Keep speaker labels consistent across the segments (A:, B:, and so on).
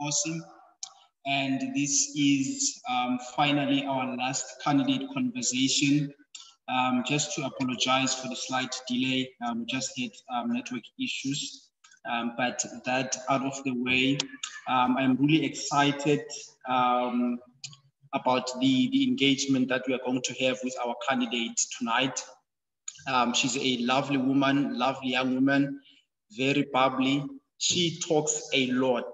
A: Awesome. And this is um, finally our last candidate conversation. Um, just to apologize for the slight delay, um, just had um, network issues. Um, but that out of the way, um, I'm really excited about the, the engagement that we are going to have with our candidate tonight. She's a lovely woman, lovely young woman, very bubbly. She talks a lot.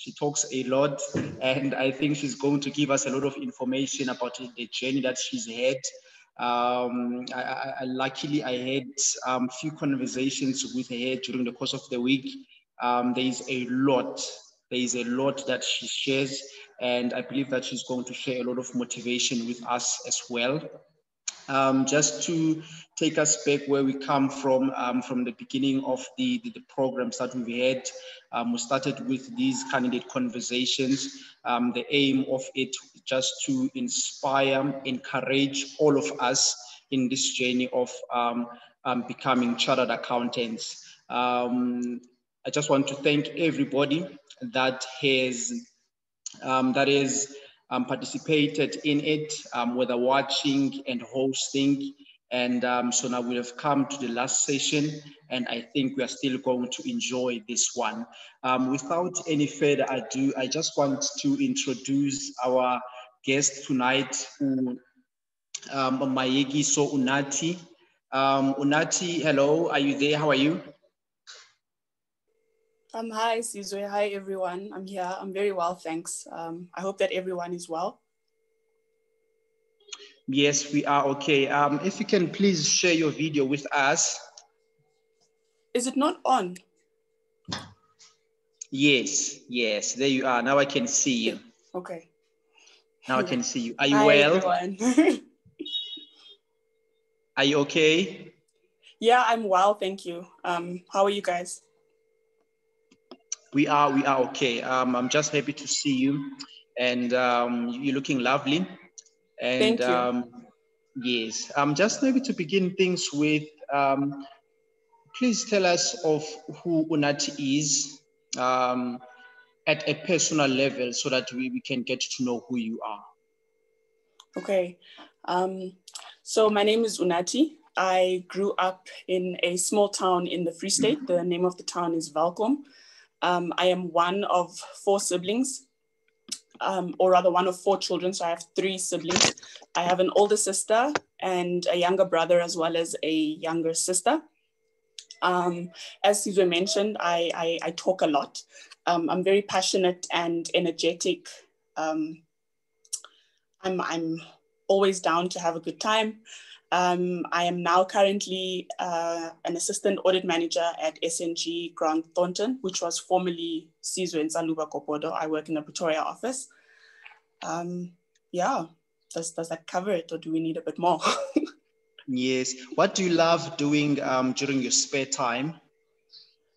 A: She talks a lot, and I think she's going to give us a lot of information about the journey that she's had. Um, I, I, luckily, I had a um, few conversations with her during the course of the week. Um, there is a lot. There is a lot that she shares, and I believe that she's going to share a lot of motivation with us as well. Um, just to take us back where we come from, um, from the beginning of the, the, the programs that we've had. Um, we started with these candidate conversations. Um, the aim of it just to inspire, encourage all of us in this journey of um, um, becoming chartered accountants. I just want to thank everybody that has that is um, participated in it, um, whether watching and hosting. And um, so now we have come to the last session, and I think we are still going to enjoy this one. Um, without any further ado, I just want to introduce our guest tonight, um, Mayekiso Unathi. Um, Unathi, hello, are you there? How are you?
B: Um, hi, Sizwe. Hi, everyone. I'm here. I'm very well, thanks. Um, I hope that everyone is well.
A: Yes, we are okay. Um, if you can please share your video with us.
B: Is it not on?
A: Yes, yes, there you are. Now I can see you.
B: Okay.
A: Now I can see you. Are you
B: Hi,
A: well? Are you okay?
B: Yeah, I'm well, thank you. Um, how are you guys?
A: We are we are okay. Um, I'm just happy to see you, and um, you're looking lovely. And
B: Thank you.
A: Um, yes, um, just maybe to begin things with, um, please tell us of who Unathi is um, at a personal level, so that we, we can get to know who you are.
B: Okay. Um, so my name is Unathi. I grew up in a small town in the Free State. The name of the town is Welkom. Um, I am one of four siblings, um, or rather one of four children. So I have three siblings. I have an older sister and a younger brother, as well as a younger sister. Um, as Sizwe mentioned, I, I, I, talk a lot. Um, I'm very passionate and energetic. Um, I'm, I'm always down to have a good time. Um, I am now currently uh, an assistant audit manager at SNG Grant Thornton, which was formerly Sizwe and Ntsaluba Gobodo. I work in the Pretoria office. Um, yeah, does, does that cover it or do we need a bit more?
A: yes. What do you love doing um, during your spare time?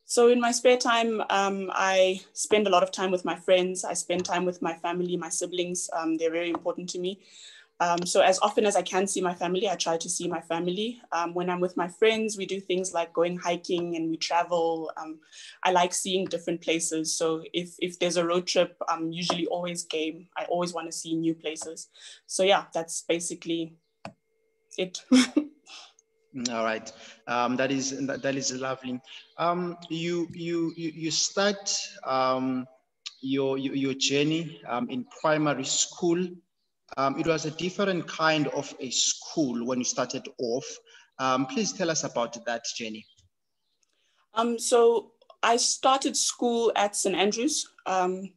B: So in my spare time, um, I spend a lot of time with my friends. I spend time with my family, my siblings. Um, they're very important to me. Um, so as often as I can see my family, I try to see my family. Um, when I'm with my friends, we do things like going hiking and we travel. Um, I like seeing different places. So if, if there's a road trip, I'm usually always game. I always want to see new places. So yeah, that's basically it.
A: All right, um, that is that, is lovely. Um, you you you start um, your, your journey in primary school um, it was a different kind of a school when you started off. Um, please tell us about that journey.
B: Um, so I started school at St. Andrews, um,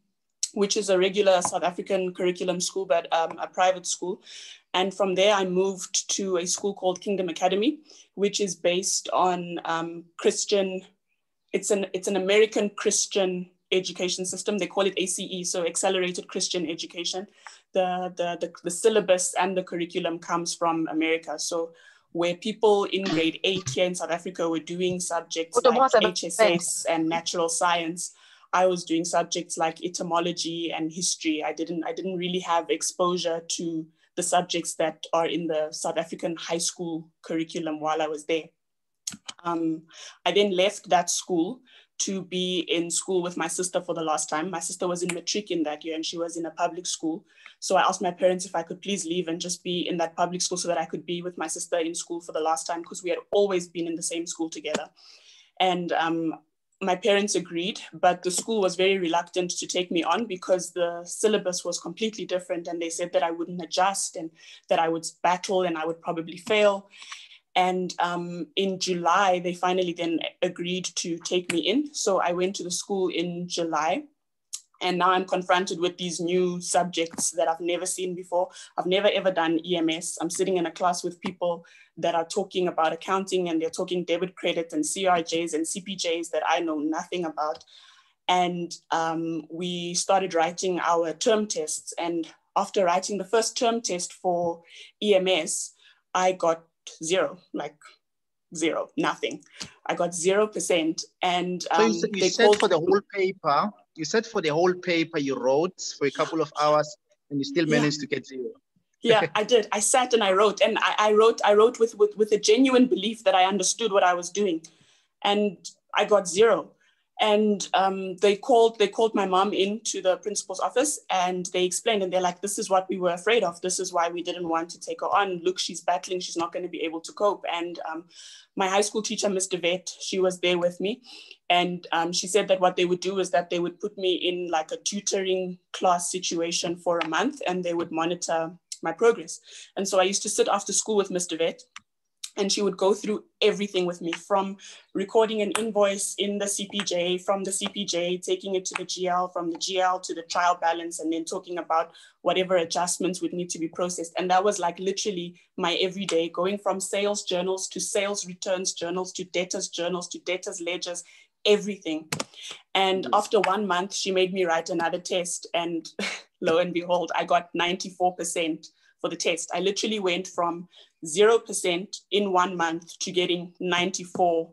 B: which is a regular South African curriculum school, but um, a private school. And from there, I moved to a school called Kingdom Academy, which is based on um, Christian. It's an it's an American Christian education system. They call it ACE, so Accelerated Christian Education. The, the, the, the, syllabus and the curriculum comes from America. So where people in grade eight here in South Africa were doing subjects like HSS and natural science, I was doing subjects like etymology and history. I didn't, I didn't really have exposure to the subjects that are in the South African high school curriculum while I was there. Um, I then left that school to be in school with my sister for the last time. My sister was in matric in that year and she was in a public school. So I asked my parents if I could please leave and just be in that public school so that I could be with my sister in school for the last time because we had always been in the same school together. And um, my parents agreed, but the school was very reluctant to take me on because the syllabus was completely different. And they said that I wouldn't adjust and that I would battle and I would probably fail. And um, in July, they finally then agreed to take me in. So I went to the school in July. And now I'm confronted with these new subjects that I've never seen before. I've never ever done EMS. I'm sitting in a class with people that are talking about accounting and they're talking debit credit and CRJs and CPJs that I know nothing about. And um, we started writing our term tests. And after writing the first term test for EMS, I got zero, like zero, nothing. I got zero percent, and
A: um, so you, you said called- for the whole paper. You said for the whole paper you wrote for a couple of hours, and you still managed yeah. to get zero.
B: yeah, I did. I sat and I wrote, and I, I wrote. I wrote with, with with a genuine belief that I understood what I was doing, and I got zero and um, they called they called my mom into the principal's office and they explained and they're like this is what we were afraid of. This is why we didn't want to take her on. Look she's battling. She's not going to be able to cope. And um, my high school teacher miss devet she was there with me. And um, she said that what they would do is that they would put me in like a tutoring class situation for a month and they would monitor my progress. And so i used to sit after school with miss devet and she would go through everything with me from recording an invoice in the CPJ, from the CPJ, taking it to the GL, from the GL to the trial balance, and then talking about whatever adjustments would need to be processed. And that was like literally my everyday, going from sales journals to sales returns journals to debtors journals to debtors ledgers, everything. And after one month, she made me write another test. And lo and behold, I got 94% for the test. I literally went from 0% in one month to getting 94%.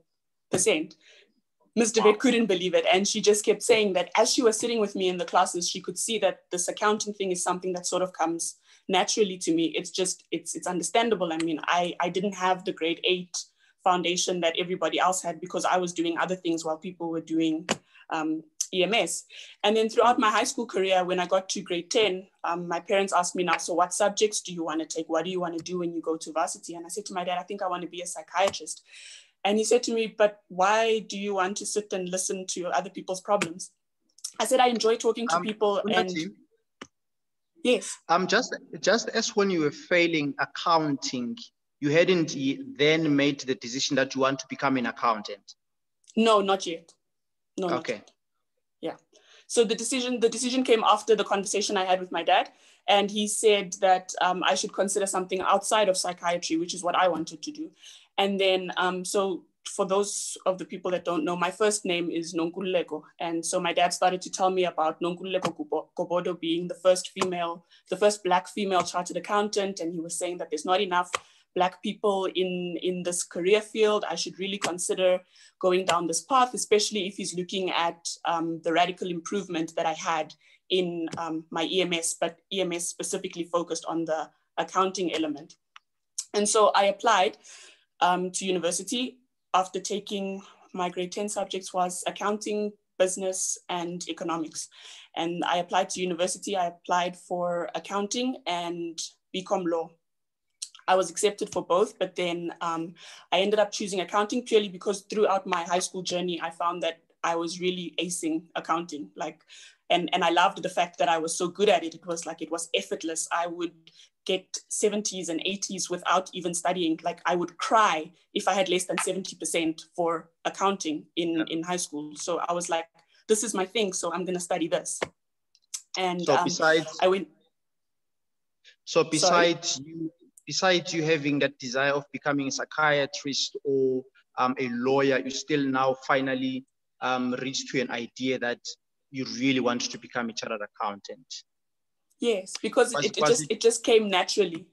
B: Ms. David couldn't believe it. And she just kept saying that as she was sitting with me in the classes, she could see that this accounting thing is something that sort of comes naturally to me. It's just, it's, it's understandable. I mean, I, I didn't have the grade eight foundation that everybody else had because I was doing other things while people were doing um, EMS. And then throughout my high school career, when I got to grade 10, um, my parents asked me now, so what subjects do you want to take? What do you want to do when you go to varsity? And I said to my dad, I think I want to be a psychiatrist. And he said to me, but why do you want to sit and listen to other people's problems? I said, I enjoy talking to um, people and yes.
A: Um, just, just as when you were failing accounting, you hadn't then made the decision that you want to become an accountant?
B: No, not yet. No.
A: Okay.
B: So the decision the decision came after the conversation I had with my dad, and he said that um, I should consider something outside of psychiatry, which is what I wanted to do. And then um, so for those of the people that don't know, my first name is Nonkululeko. And so my dad started to tell me about Nonkululeko Gobodo being the first female, the first black female chartered accountant. And he was saying that there's not enough Black people in, in this career field, I should really consider going down this path, especially if he's looking at um, the radical improvement that I had in um, my EMS, but EMS specifically focused on the accounting element. And so I applied um, to university after taking my grade 10 subjects was accounting, business, and economics. And I applied to university, I applied for accounting and BCom law. I was accepted for both, but then um, I ended up choosing accounting purely because throughout my high school journey, I found that I was really acing accounting. Like, and and I loved the fact that I was so good at it. It was like it was effortless. I would get 70s and 80s without even studying. Like I would cry if I had less than 70% for accounting in, yeah. in high school. So I was like, this is my thing. So I'm going to study this. And
A: so um, besides,
B: I went.
A: So besides Sorry? you besides you having that desire of becoming a psychiatrist or um, a lawyer, you still now finally um, reached to an idea that you really want to become a chartered accountant.
B: Yes, because was, it, it just it, it, just came naturally.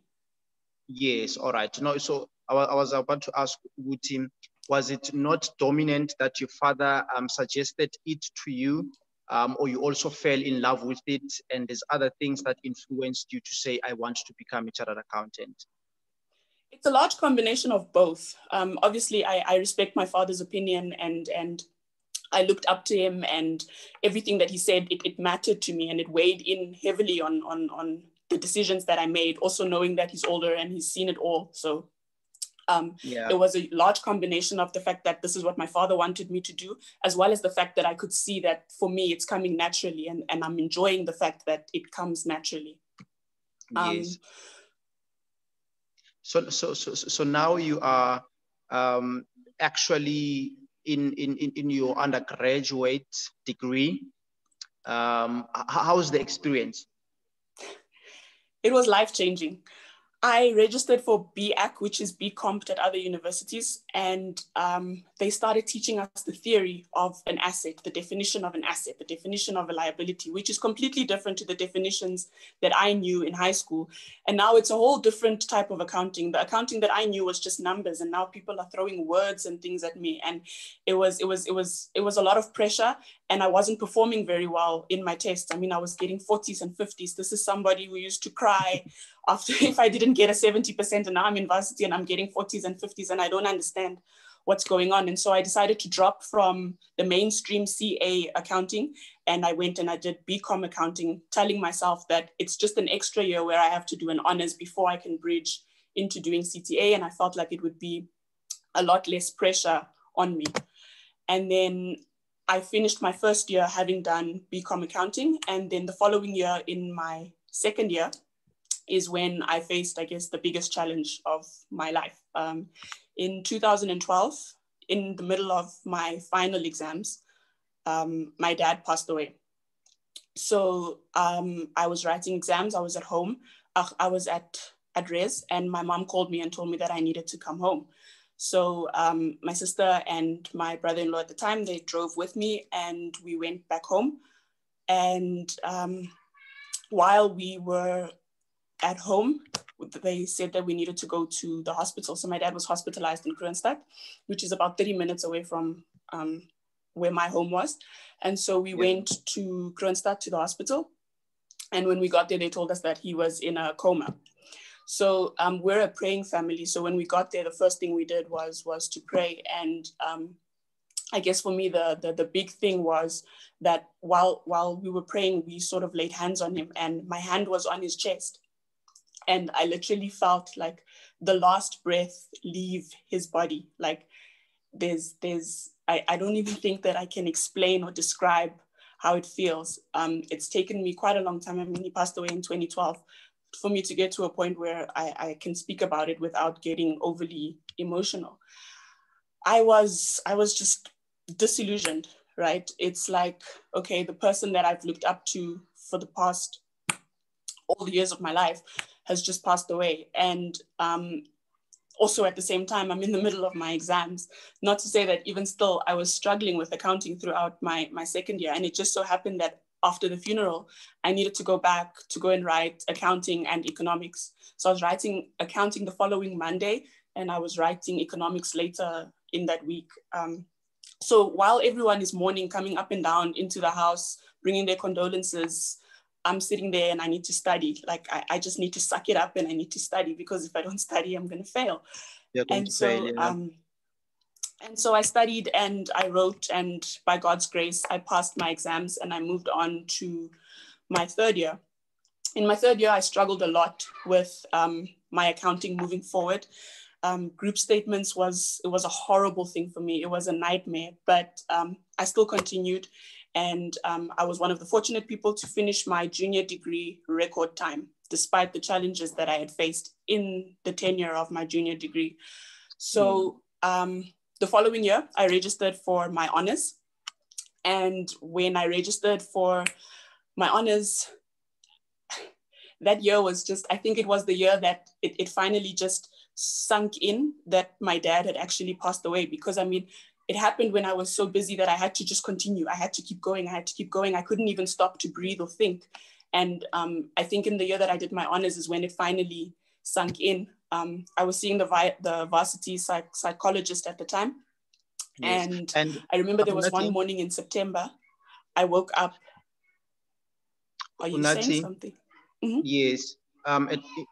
A: Yes, all right. No, so I, I was about to ask Wutim, was it not dominant that your father um, suggested it to you um, or you also fell in love with it and there's other things that influenced you to say i want to become a chartered accountant
B: it's a large combination of both um, obviously I, I, respect my father's opinion and and I looked up to him and everything that he said, it, it mattered to me and it weighed in heavily on, on, on the decisions that I made, also knowing that he's older and he's seen it all. So um, yeah. it was a large combination of the fact that this is what my father wanted me to do, as well as the fact that I could see that for me, it's coming naturally and, and I'm enjoying the fact that it comes naturally.
A: Um, yes. So, so, so, so now you are um, actually in, in, in your undergraduate degree. Um, how's the experience?
B: It was life changing. I registered for BAC, which is BCom at other universities, and um, they started teaching us the theory of an asset, the definition of an asset, the definition of a liability, which is completely different to the definitions that I knew in high school. And now it's a whole different type of accounting. The accounting that I knew was just numbers, and now people are throwing words and things at me, and it was it was it was it was a lot of pressure, and I wasn't performing very well in my tests. I mean, I was getting 40s and 50s. This is somebody who used to cry after if I didn't get a 70% and now I'm in varsity and I'm getting 40s and 50s and I don't understand what's going on. And so I decided to drop from the mainstream CA accounting and I went and I did BCom accounting, telling myself that it's just an extra year where I have to do an honors before I can bridge into doing CTA. And I felt like it would be a lot less pressure on me. And then I finished my first year having done BCom accounting. And then the following year, in my second year, is when I faced, I guess, the biggest challenge of my life. Um, in 2012, in the middle of my final exams, um, my dad passed away. So um, I was writing exams, I was at home, I was at, at res, and my mom called me and told me that I needed to come home. So um, my sister and my brother-in-law at the time, they drove with me and we went back home. And um, while we were at home, they said that we needed to go to the hospital. So my dad was hospitalized in Kroonstad, which is about 30 minutes away from um, where my home was. And so we yeah. went to Kroonstad to the hospital. And when we got there, they told us that he was in a coma. So um, we're a praying family. So when we got there, the first thing we did was was to pray. And um, I guess for me, the, the the big thing was that while while we were praying, we sort of laid hands on him, and my hand was on his chest, and I literally felt like the last breath leave his body. Like there's there's I, I don't even think that I can explain or describe how it feels. Um, it's taken me quite a long time. I mean, he passed away in 2012, for me to get to a point where I, I can speak about it without getting overly emotional. I was I was just disillusioned, right? It's like, okay, the person that I've looked up to for the past all the years of my life has just passed away. And um, also at the same time, I'm in the middle of my exams. Not to say that even still, I was struggling with accounting throughout my, my second year. And it just so happened that after the funeral, I needed to go back to go and write accounting and economics. So I was writing accounting the following Monday, and I was writing economics later in that week. Um, so while everyone is mourning, coming up and down into the house, bringing their condolences, I'm sitting there and I need to study. Like I, I just need to suck it up and I need to study because if I don't study, I'm going to fail. Yeah, and so, fail, yeah. um, and so I studied and I wrote, and by God's grace, I passed my exams and I moved on to my third year. In my third year, I struggled a lot with um, my accounting moving forward. Um, group statements was it was a horrible thing for me. It was a nightmare, but um, I still continued, and um, I was one of the fortunate people to finish my junior degree record time, despite the challenges that I had faced in the tenure of my junior degree. So. Mm the following year, I registered for my honors. And when I registered for my honors, that year was just, I think it was the year that it, it finally just sunk in that my dad had actually passed away. Because I mean, it happened when I was so busy that I had to just continue. I had to keep going. I had to keep going. I couldn't even stop to breathe or think. And um, I think in the year that I did my honors is when it finally sunk in um, I was seeing the, vi- the varsity psych- psychologist at the time. Yes. And, and I remember there was one morning in September, I woke up. Are you Unati, saying something?
A: Mm-hmm. Yes. Um,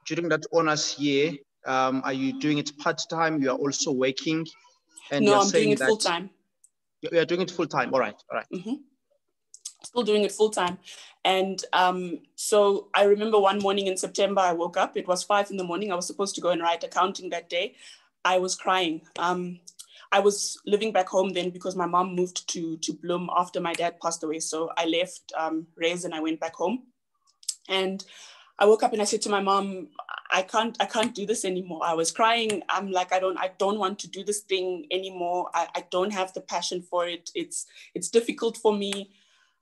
A: during that honors year, um, are you doing it part time? You are also working.
B: And no, I'm doing it full time.
A: You are doing it full time. All right. All right.
B: Mm-hmm. Still doing it full time. And um, so I remember one morning in September, I woke up. It was five in the morning. I was supposed to go and write accounting that day. I was crying. Um, I was living back home then because my mom moved to to Bloem after my dad passed away. So I left um, Rez and I went back home. And I woke up and I said to my mom, I can't, I can't do this anymore. I was crying. I'm like, I don't, I don't want to do this thing anymore. I, I don't have the passion for it. It's, it's difficult for me.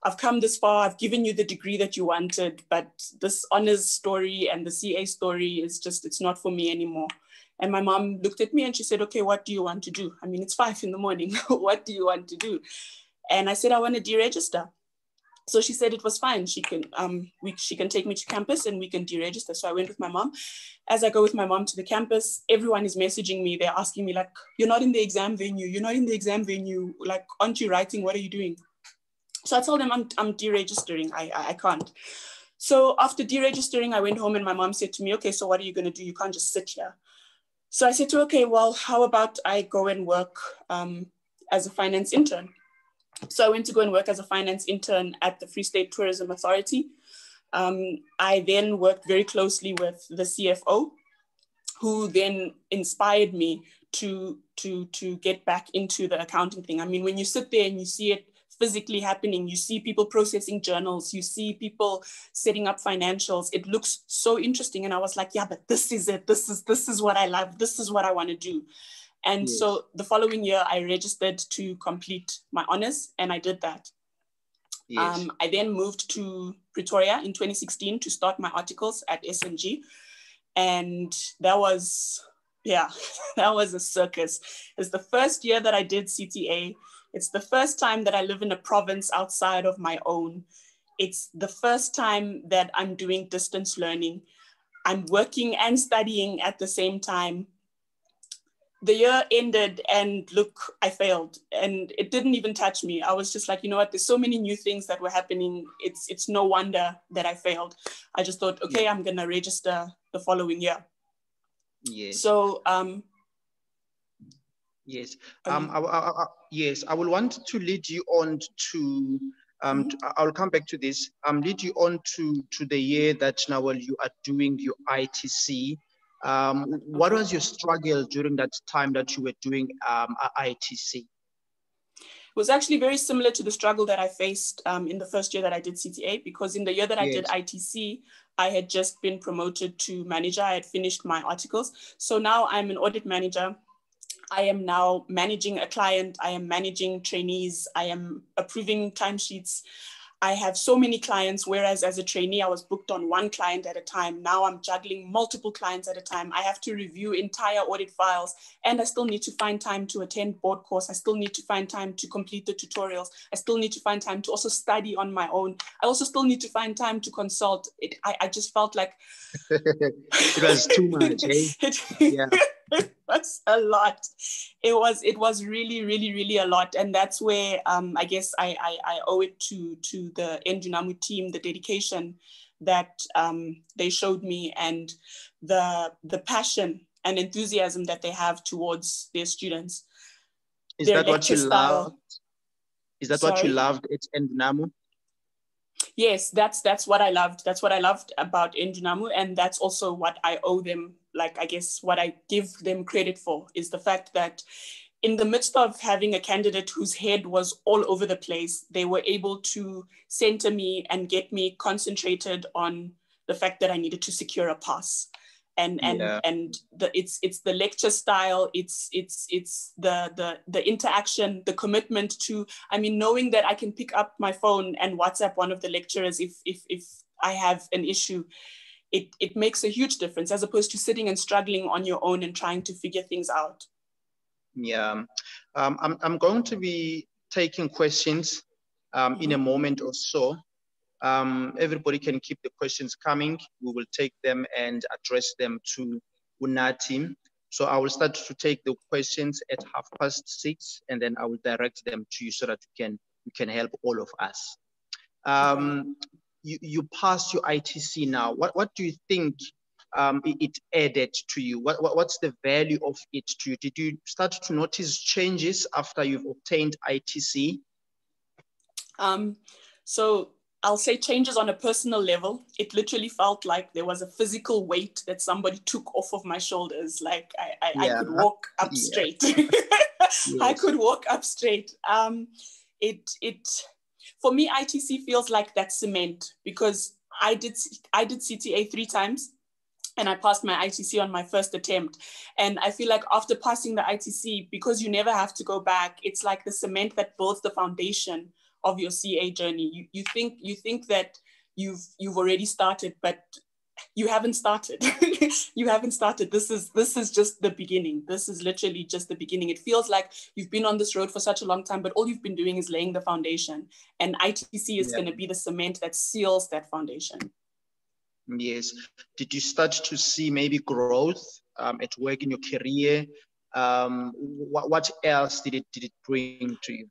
B: I've come this far. I've given you the degree that you wanted, but this honors story and the CA story is just, it's not for me anymore. And my mom looked at me and she said, okay, what do you want to do? I mean, it's five in the morning. what do you want to do? And I said, I want to deregister so she said it was fine. She can um we she can take me to campus and we can deregister. So I went with my mom. As I go with my mom to the campus, everyone is messaging me. They're asking me like, "You're not in the exam venue. You're not in the exam venue. Like, aren't you writing? What are you doing?" So I told them I'm I'm deregistering. I I, I can't. So after deregistering, I went home and my mom said to me, "Okay, so what are you gonna do? You can't just sit here." So I said to her, "Okay, well, how about I go and work um, as a finance intern?" So I went to go and work as a finance intern at the Free State Tourism Authority. Um, I then worked very closely with the CFO, who then inspired me to, to, to get back into the accounting thing. I mean, when you sit there and you see it physically happening, you see people processing journals, you see people setting up financials, it looks so interesting. And I was like, yeah, but this is it. This is, this is what I love. This is what I want to do. And yes. so the following year, I registered to complete my honors, and I did that. Yes. Um, I then moved to Pretoria in 2016 to start my articles at SNG. And that was, yeah, that was a circus. It's the first year that I did CTA. It's the first time that I live in a province outside of my own. It's the first time that I'm doing distance learning. I'm working and studying at the same time the year ended and look, I failed and it didn't even touch me. I was just like, you know what, there's so many new things that were happening. It's it's no wonder that I failed. I just thought, okay, yeah. I'm gonna register the following year.
A: Yes.
B: So um
A: Yes. Um, I, I, I, yes, I will want to lead you on to um. I'll come back to this. Um, lead you on to to the year that now you are doing your ITC. Um, what was your struggle during that time that you were doing um, ITC?
B: It was actually very similar to the struggle that I faced um, in the first year that I did CTA, because in the year that I yes. did ITC, I had just been promoted to manager. I had finished my articles. So now I'm an audit manager. I am now managing a client. I am managing trainees. I am approving timesheets. I have so many clients, whereas as a trainee, I was booked on one client at a time. Now I'm juggling multiple clients at a time. I have to review entire audit files, and I still need to find time to attend board course. I still need to find time to complete the tutorials. I still need to find time to also study on my own. I also still need to find time to consult. It, I, I just felt like
A: it was too much. Eh?
B: yeah. it was a lot. It was it was really really really a lot, and that's where um, I guess I, I, I owe it to to the Endunamoo team, the dedication that um, they showed me, and the the passion and enthusiasm that they have towards their students.
A: Is their that what you loved? Is that Sorry? what you loved at Endunamoo?
B: Yes, that's that's what I loved. That's what I loved about Endunamoo, and that's also what I owe them like I guess what I give them credit for is the fact that in the midst of having a candidate whose head was all over the place, they were able to center me and get me concentrated on the fact that I needed to secure a pass. And and yeah. and the it's it's the lecture style, it's it's it's the the the interaction, the commitment to, I mean, knowing that I can pick up my phone and WhatsApp one of the lecturers if if if I have an issue it, it makes a huge difference as opposed to sitting and struggling on your own and trying to figure things out.
A: Yeah, um, I'm, I'm going to be taking questions um, in a moment or so. Um, everybody can keep the questions coming. We will take them and address them to Unathi. So I will start to take the questions at half past six, and then I will direct them to you so that you can you can help all of us. Um, you, you passed your ITC now. What, what do you think um, it, added to you? What, what, what's the value of it to you? Did you start to notice changes after you've obtained ITC?
B: Um, so I'll say changes on a personal level. It literally felt like there was a physical weight that somebody took off of my shoulders. Like I, I, yeah. I could walk up yeah. straight. yes. I could walk up straight. Um, it it for me, ITC feels like that cement because I did I did CTA three times and I passed my ITC on my first attempt. And I feel like after passing the ITC, because you never have to go back, it's like the cement that builds the foundation of your CA journey. You, you think you think that you've you've already started, but you haven't started. you haven't started. This is this is just the beginning. This is literally just the beginning. It feels like you've been on this road for such a long time, but all you've been doing is laying the foundation. And ITC is yeah. going to be the cement that seals that foundation.
A: Yes. Did you start to see maybe growth um, at work in your career? Um, what, what else did it did it bring to you?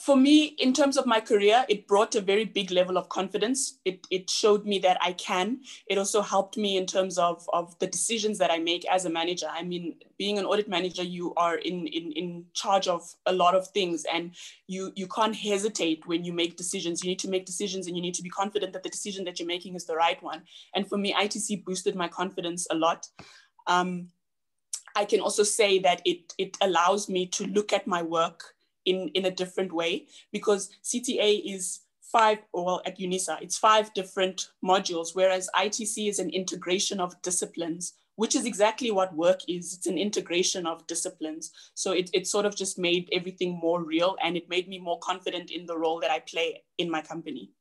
B: For me, in terms of my career, it brought a very big level of confidence. It, it showed me that I can. It also helped me in terms of, of the decisions that I make as a manager. I mean, being an audit manager, you are in, in, in charge of a lot of things and you, you can't hesitate when you make decisions. You need to make decisions and you need to be confident that the decision that you're making is the right one. And for me, ITC boosted my confidence a lot. Um, I can also say that it, it allows me to look at my work in, in a different way because CTA is five, well, at UNISA, it's five different modules, whereas ITC is an integration of disciplines, which is exactly what work is. It's an integration of disciplines. So it, it sort of just made everything more real and it made me more confident in the role that I play in my company.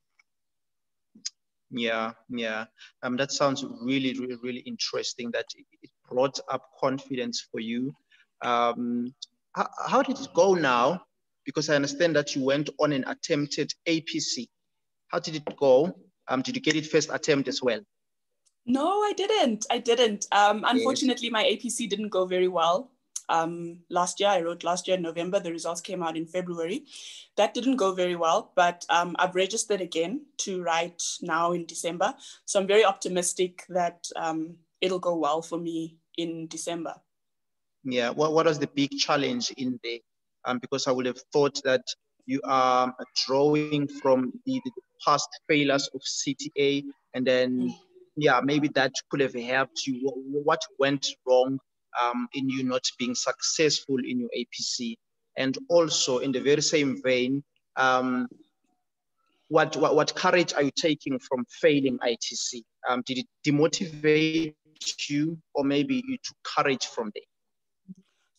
A: Yeah, yeah. Um, that sounds really, really, really interesting that it brought up confidence for you. Um, how, how did it go now because I understand that you went on and attempted APC. How did it go? Um, did you get it first attempt as well?
B: No, I didn't. I didn't. Um, unfortunately, yes. my APC didn't go very well. Um, last year, I wrote last year in November. The results came out in February. That didn't go very well, but um, I've registered again to write now in December. So I'm very optimistic that um, it'll go well for me in December.
A: Yeah. What, what was the big challenge in the um, because I would have thought that you are drawing from the, the past failures of CTA and then yeah maybe that could have helped you. What went wrong um, in you not being successful in your apc and also in the very same vein um, what, what, what courage are you taking from failing itc um, did it demotivate you or maybe you took courage from there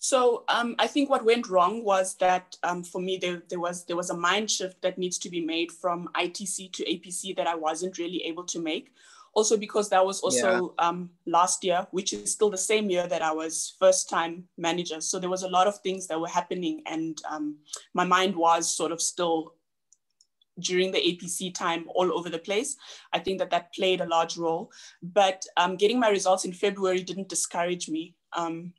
B: so um, I think what went wrong was that um, for me there, there was there was a mind shift that needs to be made from ITC to APC that I wasn't really able to make. Also because that was also yeah. um, last year, which is still the same year that I was first time manager. So there was a lot of things that were happening, and um, my mind was sort of still during the APC time all over the place. I think that that played a large role. But um, getting my results in February didn't discourage me. Um,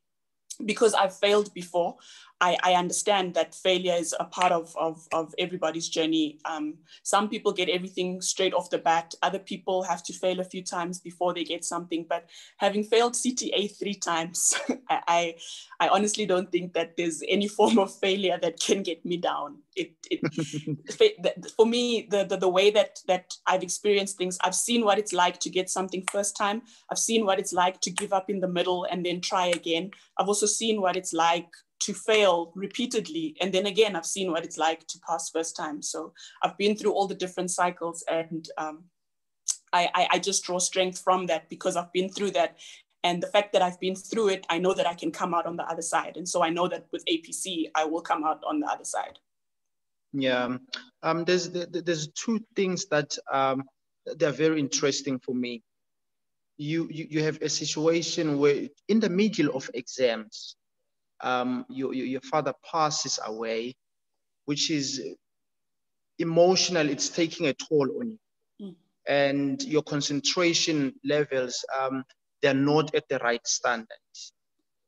B: because I've failed before, I, I understand that failure is a part of, of, of everybody's journey. Um, some people get everything straight off the bat. Other people have to fail a few times before they get something. But having failed CTA three times, I, I honestly don't think that there's any form of failure that can get me down. It, it for me, the, the, the way that, that I've experienced things, I've seen what it's like to get something first time. I've seen what it's like to give up in the middle and then try again. I've also seen what it's like to fail repeatedly. And then again, I've seen what it's like to pass first time. So I've been through all the different cycles and um, I, I, I just draw strength from that because I've been through that. And the fact that I've been through it, I know that I can come out on the other side. And so I know that with APC, I will come out on the other side.
A: Yeah, um, there's there's two things that um, they're very interesting for me. You, you you have a situation where in the middle of exams, um, your, your father passes away, which is emotional, it's taking a toll on you. Mm. And your concentration levels, um, they're not at the right standards.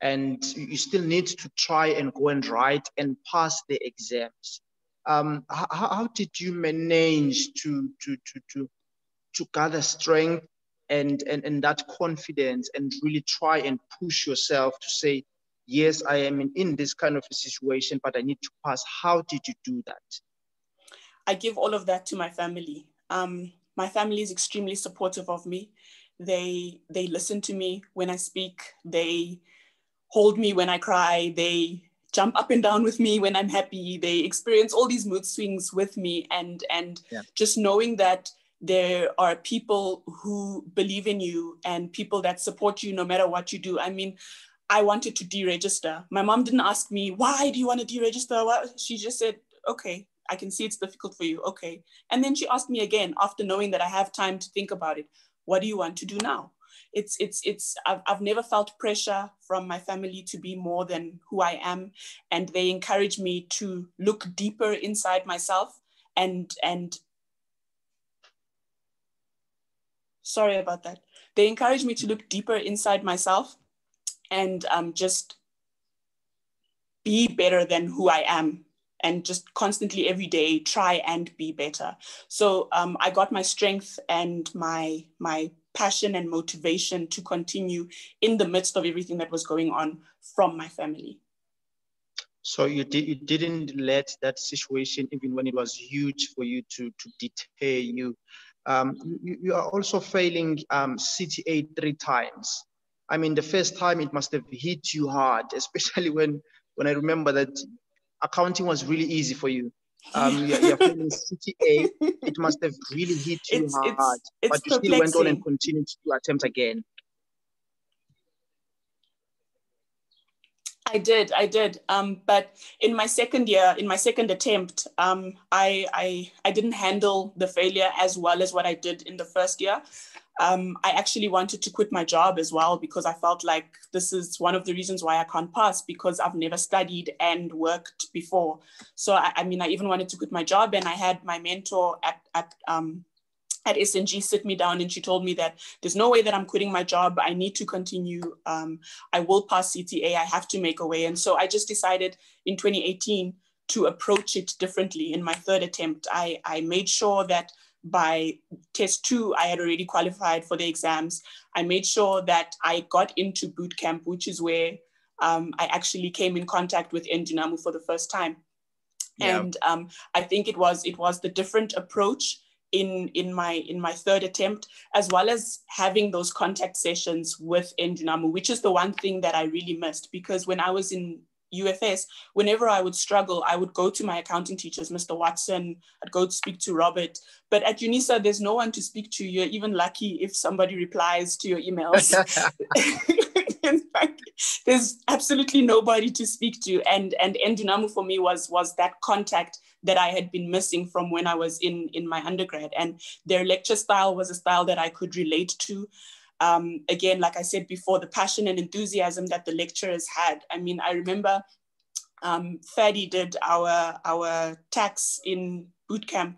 A: And you still need to try and go and write and pass the exams. Um, how, how did you manage to, to, to, to, to gather strength and, and, and that confidence and really try and push yourself to say, yes, I am in, in this kind of a situation, but I need to pass. How did you do that?
B: I give all of that to my family. Um, my family is extremely supportive of me. They they listen to me when I speak. They hold me when I cry. They jump up and down with me when I'm happy. They experience all these mood swings with me, and and yeah. just knowing that there are people who believe in you and people that support you no matter what you do. I mean, I wanted to deregister. My mom didn't ask me, why do you want to deregister? She just said, okay, I can see it's difficult for you. Okay. And then she asked me again after knowing that I have time to think about it. What do you want to do now? It's, it's, it's, I've, I've never felt pressure from my family to be more than who I am. And they encourage me to look deeper inside myself and, and, sorry about that. They encourage me to look deeper inside myself and um, just be better than who I am and just constantly every day try and be better. So um, I got my strength and my my passion and motivation to continue in the midst of everything that was going on from my family.
A: So you did you didn't let that situation, even when it was huge for you, to to deter you. Um, you, you, are also failing um, CTA three times. I mean, the first time it must have hit you hard, especially when when I remember that accounting was really easy for you. Um, you're, you're feeling CTA, it must have really hit you it's, hard, it's, it's but you still went on and continued to attempt again.
B: I did, I did. Um, but in my second year, in my second attempt, um, I, I, I didn't handle the failure as well as what I did in the first year um, I actually wanted to quit my job as well because I felt like this is one of the reasons why I can't pass because I've never studied and worked before. So I, I mean, I even wanted to quit my job, and I had my mentor at at um, at SNG sit me down and she told me that there's no way that I'm quitting my job. I need to continue. Um, I will pass CTA. I have to make a way. And so I just decided in 2018 to approach it differently. In my third attempt, I, I made sure that by test two, I had already qualified for the exams. I made sure that I got into boot camp, which is where um, I actually came in contact with Endunamoo for the first time. Yeah. And um, I think it was it was the different approach in in my in my third attempt, as well as having those contact sessions with Endunamoo, which is the one thing that I really missed because when I was in UFS, whenever I would struggle, I would go to my accounting teachers, Mr. Watson, I'd go to speak to Robert. But at UNISA, there's no one to speak to. You're even lucky if somebody replies to your emails. In fact, there's absolutely nobody to speak to. And and Endunamoo for me was was that contact that I had been missing from when I was in, in my undergrad. And their lecture style was a style that I could relate to um, again, like I said before, the passion and enthusiasm that the lecturers had. I mean, I remember um, Fadi did our, our tax in boot camp,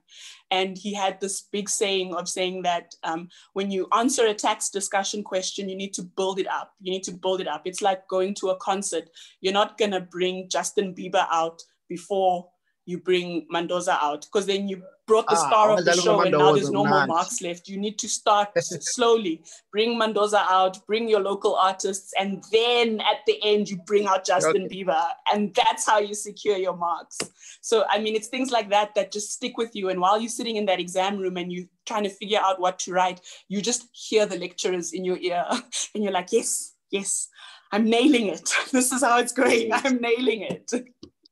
B: and he had this big saying of saying that um, when you answer a tax discussion question, you need to build it up. You need to build it up. It's like going to a concert. You're not gonna bring Justin Bieber out before you bring Mandoza out because then you brought the ah, star of the show and now there's no more marks left. You need to start slowly. Bring Mandoza out, bring your local artists, and then at the end you bring out Justin okay. Bieber, and that's how you secure your marks. So I mean, it's things like that that just stick with you. And while you're sitting in that exam room and you're trying to figure out what to write, you just hear the lecturers in your ear, and you're like, yes, yes, I'm nailing it. This is how it's going. I'm nailing it.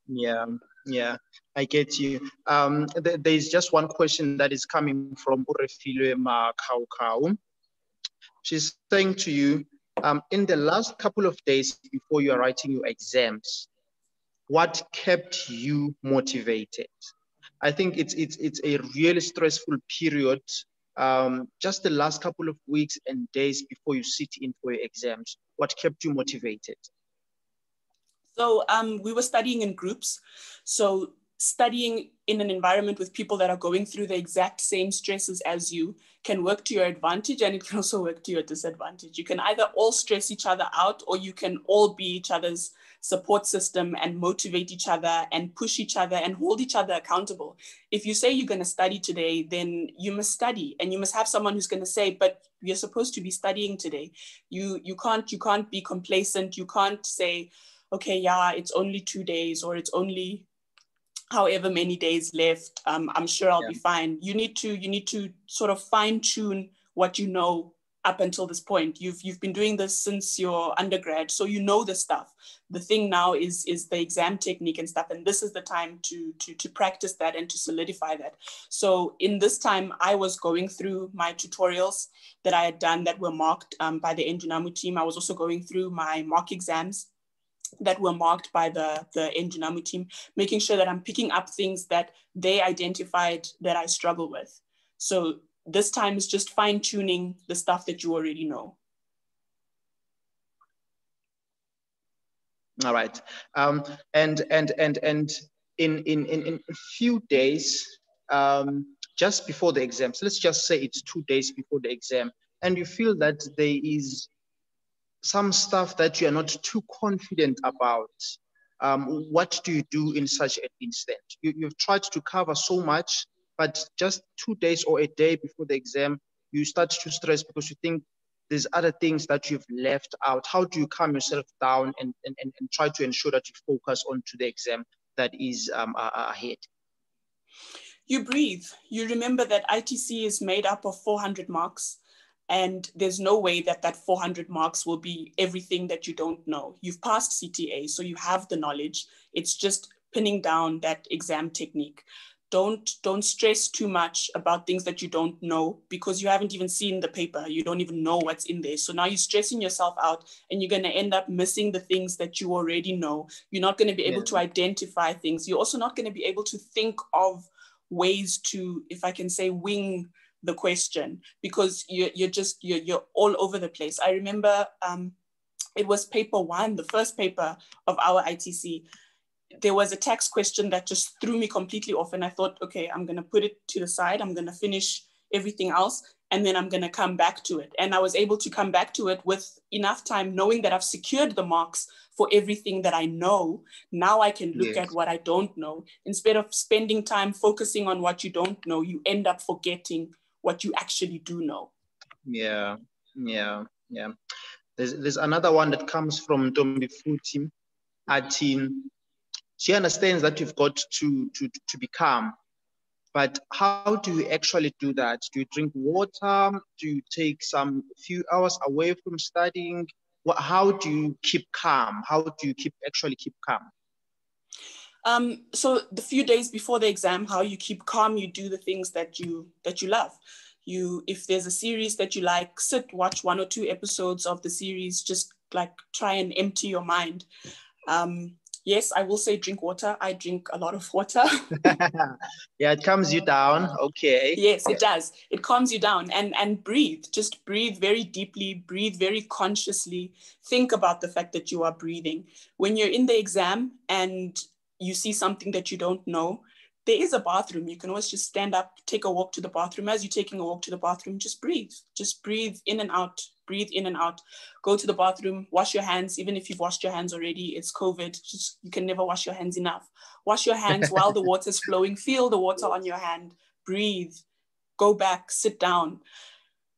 A: Yeah, yeah. I get you. Um, th there's just one question that is coming from Urefilwe Makaukau. She's saying to you, um, in the last couple of days before you are writing your exams, what kept you motivated? I think it's it's it's a really stressful period. Um, just the last couple of weeks and days before you sit in for your exams, what kept you motivated?
B: So um, we were studying in groups. So studying in an environment with people that are going through the exact same stresses as you can work to your advantage and it can also work to your disadvantage. You can either all stress each other out or you can all be each other's support system and motivate each other and push each other and hold each other accountable. If you say you're going to study today, then you must study and you must have someone who's going to say, but you're supposed to be studying today. You you can't you can't be complacent. You can't say, okay, yeah, it's only two days or it's only however many days left. Um, I'm sure I'll yeah. be fine. You need to you need to sort of fine tune what you know up until this point. You've you've been doing this since your undergrad, so you know the stuff. The thing now is is the exam technique and stuff, and this is the time to to to practice that and to solidify that. So in this time, I was going through my tutorials that I had done that were marked um, by the Endunamoo team. I was also going through my mock exams that were marked by the, the Endunamoo team, making sure that I'm picking up things that they identified that I struggle with. So this time is just fine tuning the stuff that you already know.
A: All right. Um, and and and and in in in, in a few days, um, just before the exam, so let's just say it's two days before the exam, and you feel that there is some stuff that you are not too confident about. Um, what do you do in such an instant? You, you've tried to cover so much but just two days or a day before the exam, you start to stress because you think there's other things that you've left out. How do you calm yourself down and, and, and, and try to ensure that you focus onto the exam that is um, ahead?
B: You breathe. You remember that ITC is made up of 400 marks and there's no way that that 400 marks will be everything that you don't know. You've passed CTA, so you have the knowledge. It's just pinning down that exam technique don't don't stress too much about things that you don't know because you haven't even seen the paper you don't even know what's in there so now you're stressing yourself out and you're going to end up missing the things that you already know you're not going to be able yeah. to identify things you're also not going to be able to think of ways to if i can say wing the question because you're, you're just you're, you're all over the place i remember um, it was paper one the first paper of our itc there was a tax question that just threw me completely off. And I thought, okay, I'm going to put it to the side. I'm going to finish everything else. And then I'm going to come back to it. And I was able to come back to it with enough time, knowing that I've secured the marks for everything that I know. Now I can look yes. at what I don't know. Instead of spending time focusing on what you don't know, you end up forgetting what you actually do know.
A: Yeah, yeah, yeah. There's, there's another one that comes from Dombi Futi, team she understands that you've got to, to, to be calm. But how do you actually do that? Do you drink water? Do you take some few hours away from studying? What, how do you keep calm? How do you keep actually keep calm?
B: Um, so the few days before the exam, how you keep calm, you do the things that you that you love. You, if there's a series that you like, sit, watch one or two episodes of the series. Just like try and empty your mind. Um, yes, I will say drink water. I drink a lot of water.
A: yeah, it calms you down. Okay.
B: Yes, it does. It calms you down and and breathe. Just breathe very deeply, breathe very consciously. Think about the fact that you are breathing. When you're in the exam and you see something that you don't know, there is a bathroom. You can always just stand up, take a walk to the bathroom. As you're taking a walk to the bathroom, just breathe. Just breathe in and out, breathe in and out. Go to the bathroom, wash your hands. Even if you've washed your hands already, it's COVID. Just you can never wash your hands enough. Wash your hands while the water's flowing. Feel the water on your hand. Breathe. Go back, sit down,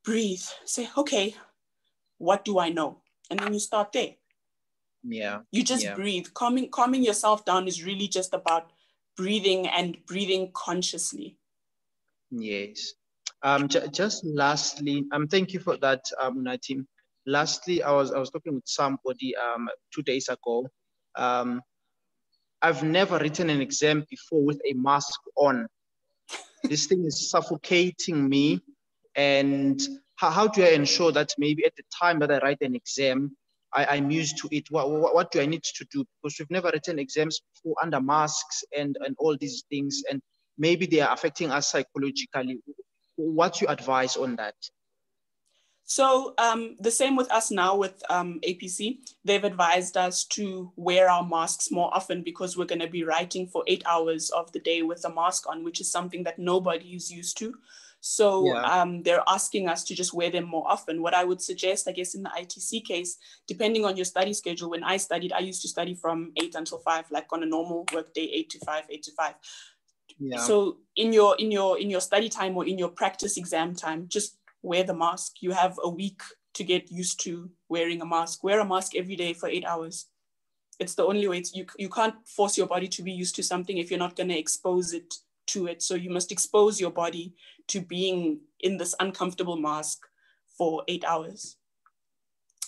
B: breathe. Say, okay, what do I know? And then you start there.
A: Yeah.
B: You just
A: yeah.
B: breathe. Calming, calming yourself down is really just about breathing and breathing consciously.
A: Yes. Um, just lastly, um, thank you for that, um, Unathi. Lastly, I was I was talking with somebody um two days ago. Um, I've never written an exam before with a mask on. this thing is suffocating me, and how, how do I ensure that maybe at the time that I write an exam, I, am used to it. What, what, what, do I need to do? Because we've never written exams before under masks and, and all these things, and maybe they are affecting us psychologically. What's your advice on that?
B: So um, the same with us now with um, APC. They've advised us to wear our masks more often because we're going to be writing for eight hours of the day with a mask on, which is something that nobody is used to. So yeah. um, they're asking us to just wear them more often. What I would suggest, I guess, in the ITC case, depending on your study schedule, when I studied, I used to study from eight until five, like on a normal work day, eight to five, eight to five. Yeah. So in your in your in your study time or in your practice exam time, just wear the mask. You have a week to get used to wearing a mask. Wear a mask every day for eight hours. It's the only way. It's, you you can't force your body to be used to something if you're not going to expose it to it. So you must expose your body to being in this uncomfortable mask for eight hours.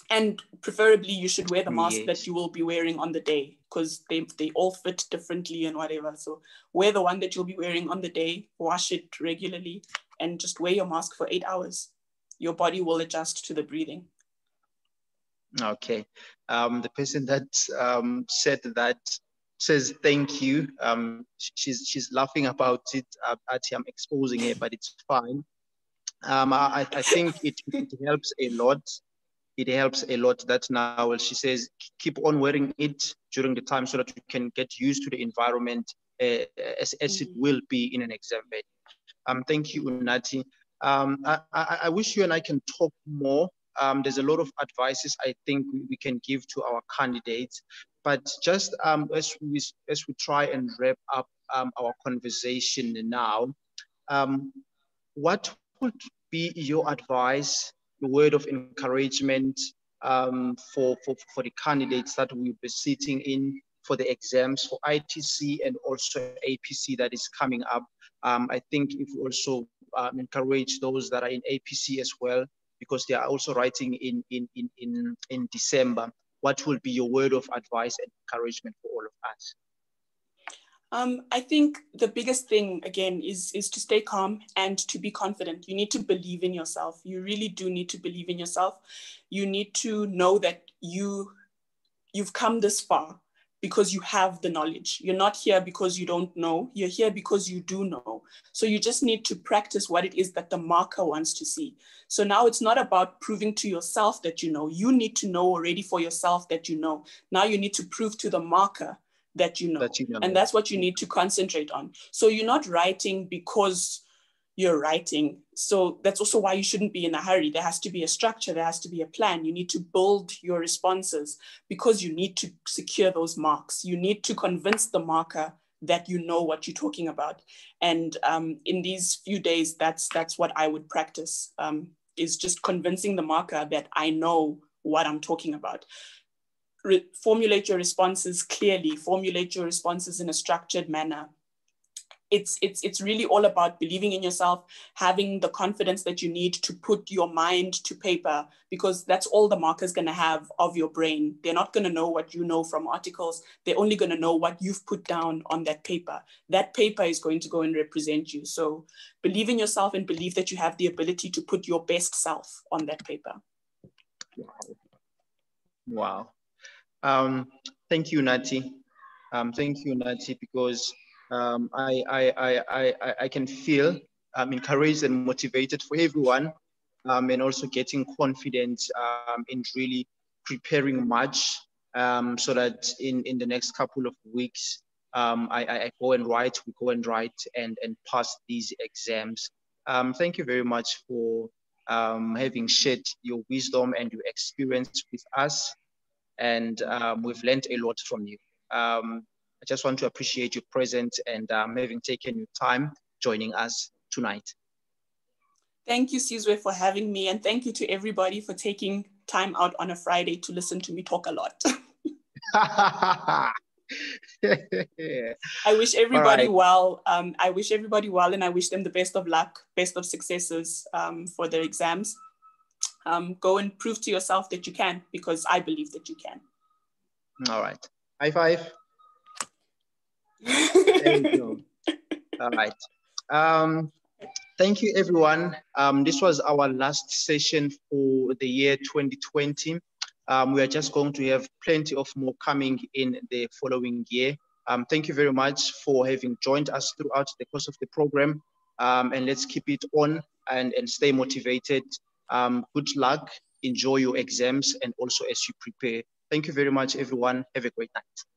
B: And preferably you should wear the mask yes. that you will be wearing on the day because they, they all fit differently and whatever. So wear the one that you'll be wearing on the day, wash it regularly, and just wear your mask for eight hours. Your body will adjust to the breathing.
A: Okay. Um, the person that um, said that says thank you. Um, she's she's laughing about it. Uh, I'm exposing it, but it's fine. Um, I, I think it, it helps a lot. It helps a lot that now she says keep on wearing it during the time so that you can get used to the environment uh, as, as it mm-hmm. will be in an exam bed. Um, thank you, Unathi. Um, I, I, I wish you and I can talk more um, there's a lot of advices I think we can give to our candidates. But just um, as we as we try and wrap up um, our conversation now, um, what would be your advice, your word of encouragement um, for, for for the candidates that will be sitting in for the exams for ITC and also APC that is coming up? Um, I think if we also um, encourage those that are in APC as well, because they are also writing in in in in, in December what will be your word of advice and encouragement for all of us?
B: Um, I think the biggest thing again is is to stay calm and to be confident. You need to believe in yourself. You really do need to believe in yourself. You need to know that you you've come this far because you have the knowledge. You're not here because you don't know. You're here because you do know. So you just need to practice what it is that the marker wants to see. So now it's not about proving to yourself that you know. You need to know already for yourself that you know. Now you need to prove to the marker that you know. That you know. And that's what you need to concentrate on. So you're not writing because you're writing. So that's also why you shouldn't be in a hurry. There has to be a structure, there has to be a plan. You need to build your responses because you need to secure those marks. You need to convince the marker that you know what you're talking about. And um, in these few days, that's that's what I would practice um, is just convincing the marker that I know what I'm talking about. Re formulate your responses clearly, formulate your responses in a structured manner it's it's it's really all about believing in yourself having the confidence that you need to put your mind to paper because that's all the marker's going to have of your brain. They're not going to know what you know from articles. They're only going to know what you've put down on that paper. That paper is going to go and represent you. So believe in yourself and believe that you have the ability to put your best self on that paper.
A: Wow. Um, thank you nati. Um, thank you nati because um, I, I, I, I, I can feel um, encouraged and motivated for everyone um, and also getting confident um, in really preparing much um, so that in, in the next couple of weeks, um, I, I, go and write, we go and write and, and pass these exams. Um, thank you very much for um, having shared your wisdom and your experience with us. And um, we've learned a lot from you. Um, I just want to appreciate your presence and um, having taken your time joining us tonight.
B: Thank you, Sizwe, for having me. And thank you to everybody for taking time out on a Friday to listen to me talk a lot. I wish everybody right. well. Um, I wish everybody well, and I wish them the best of luck, best of successes um, for their exams. Um, go and prove to yourself that you can, because I believe that you can.
A: All right. High five. Thank you. All right. Um, thank you, everyone. Um, this was our last session for the year 2020. Um, we are just going to have plenty of more coming in the following year. Um, thank you very much for having joined us throughout the course of the program. Um, and let's keep it on and, and stay motivated Um, good luck, enjoy your exams, and also as you prepare. Thank you very much, everyone. Have a great night.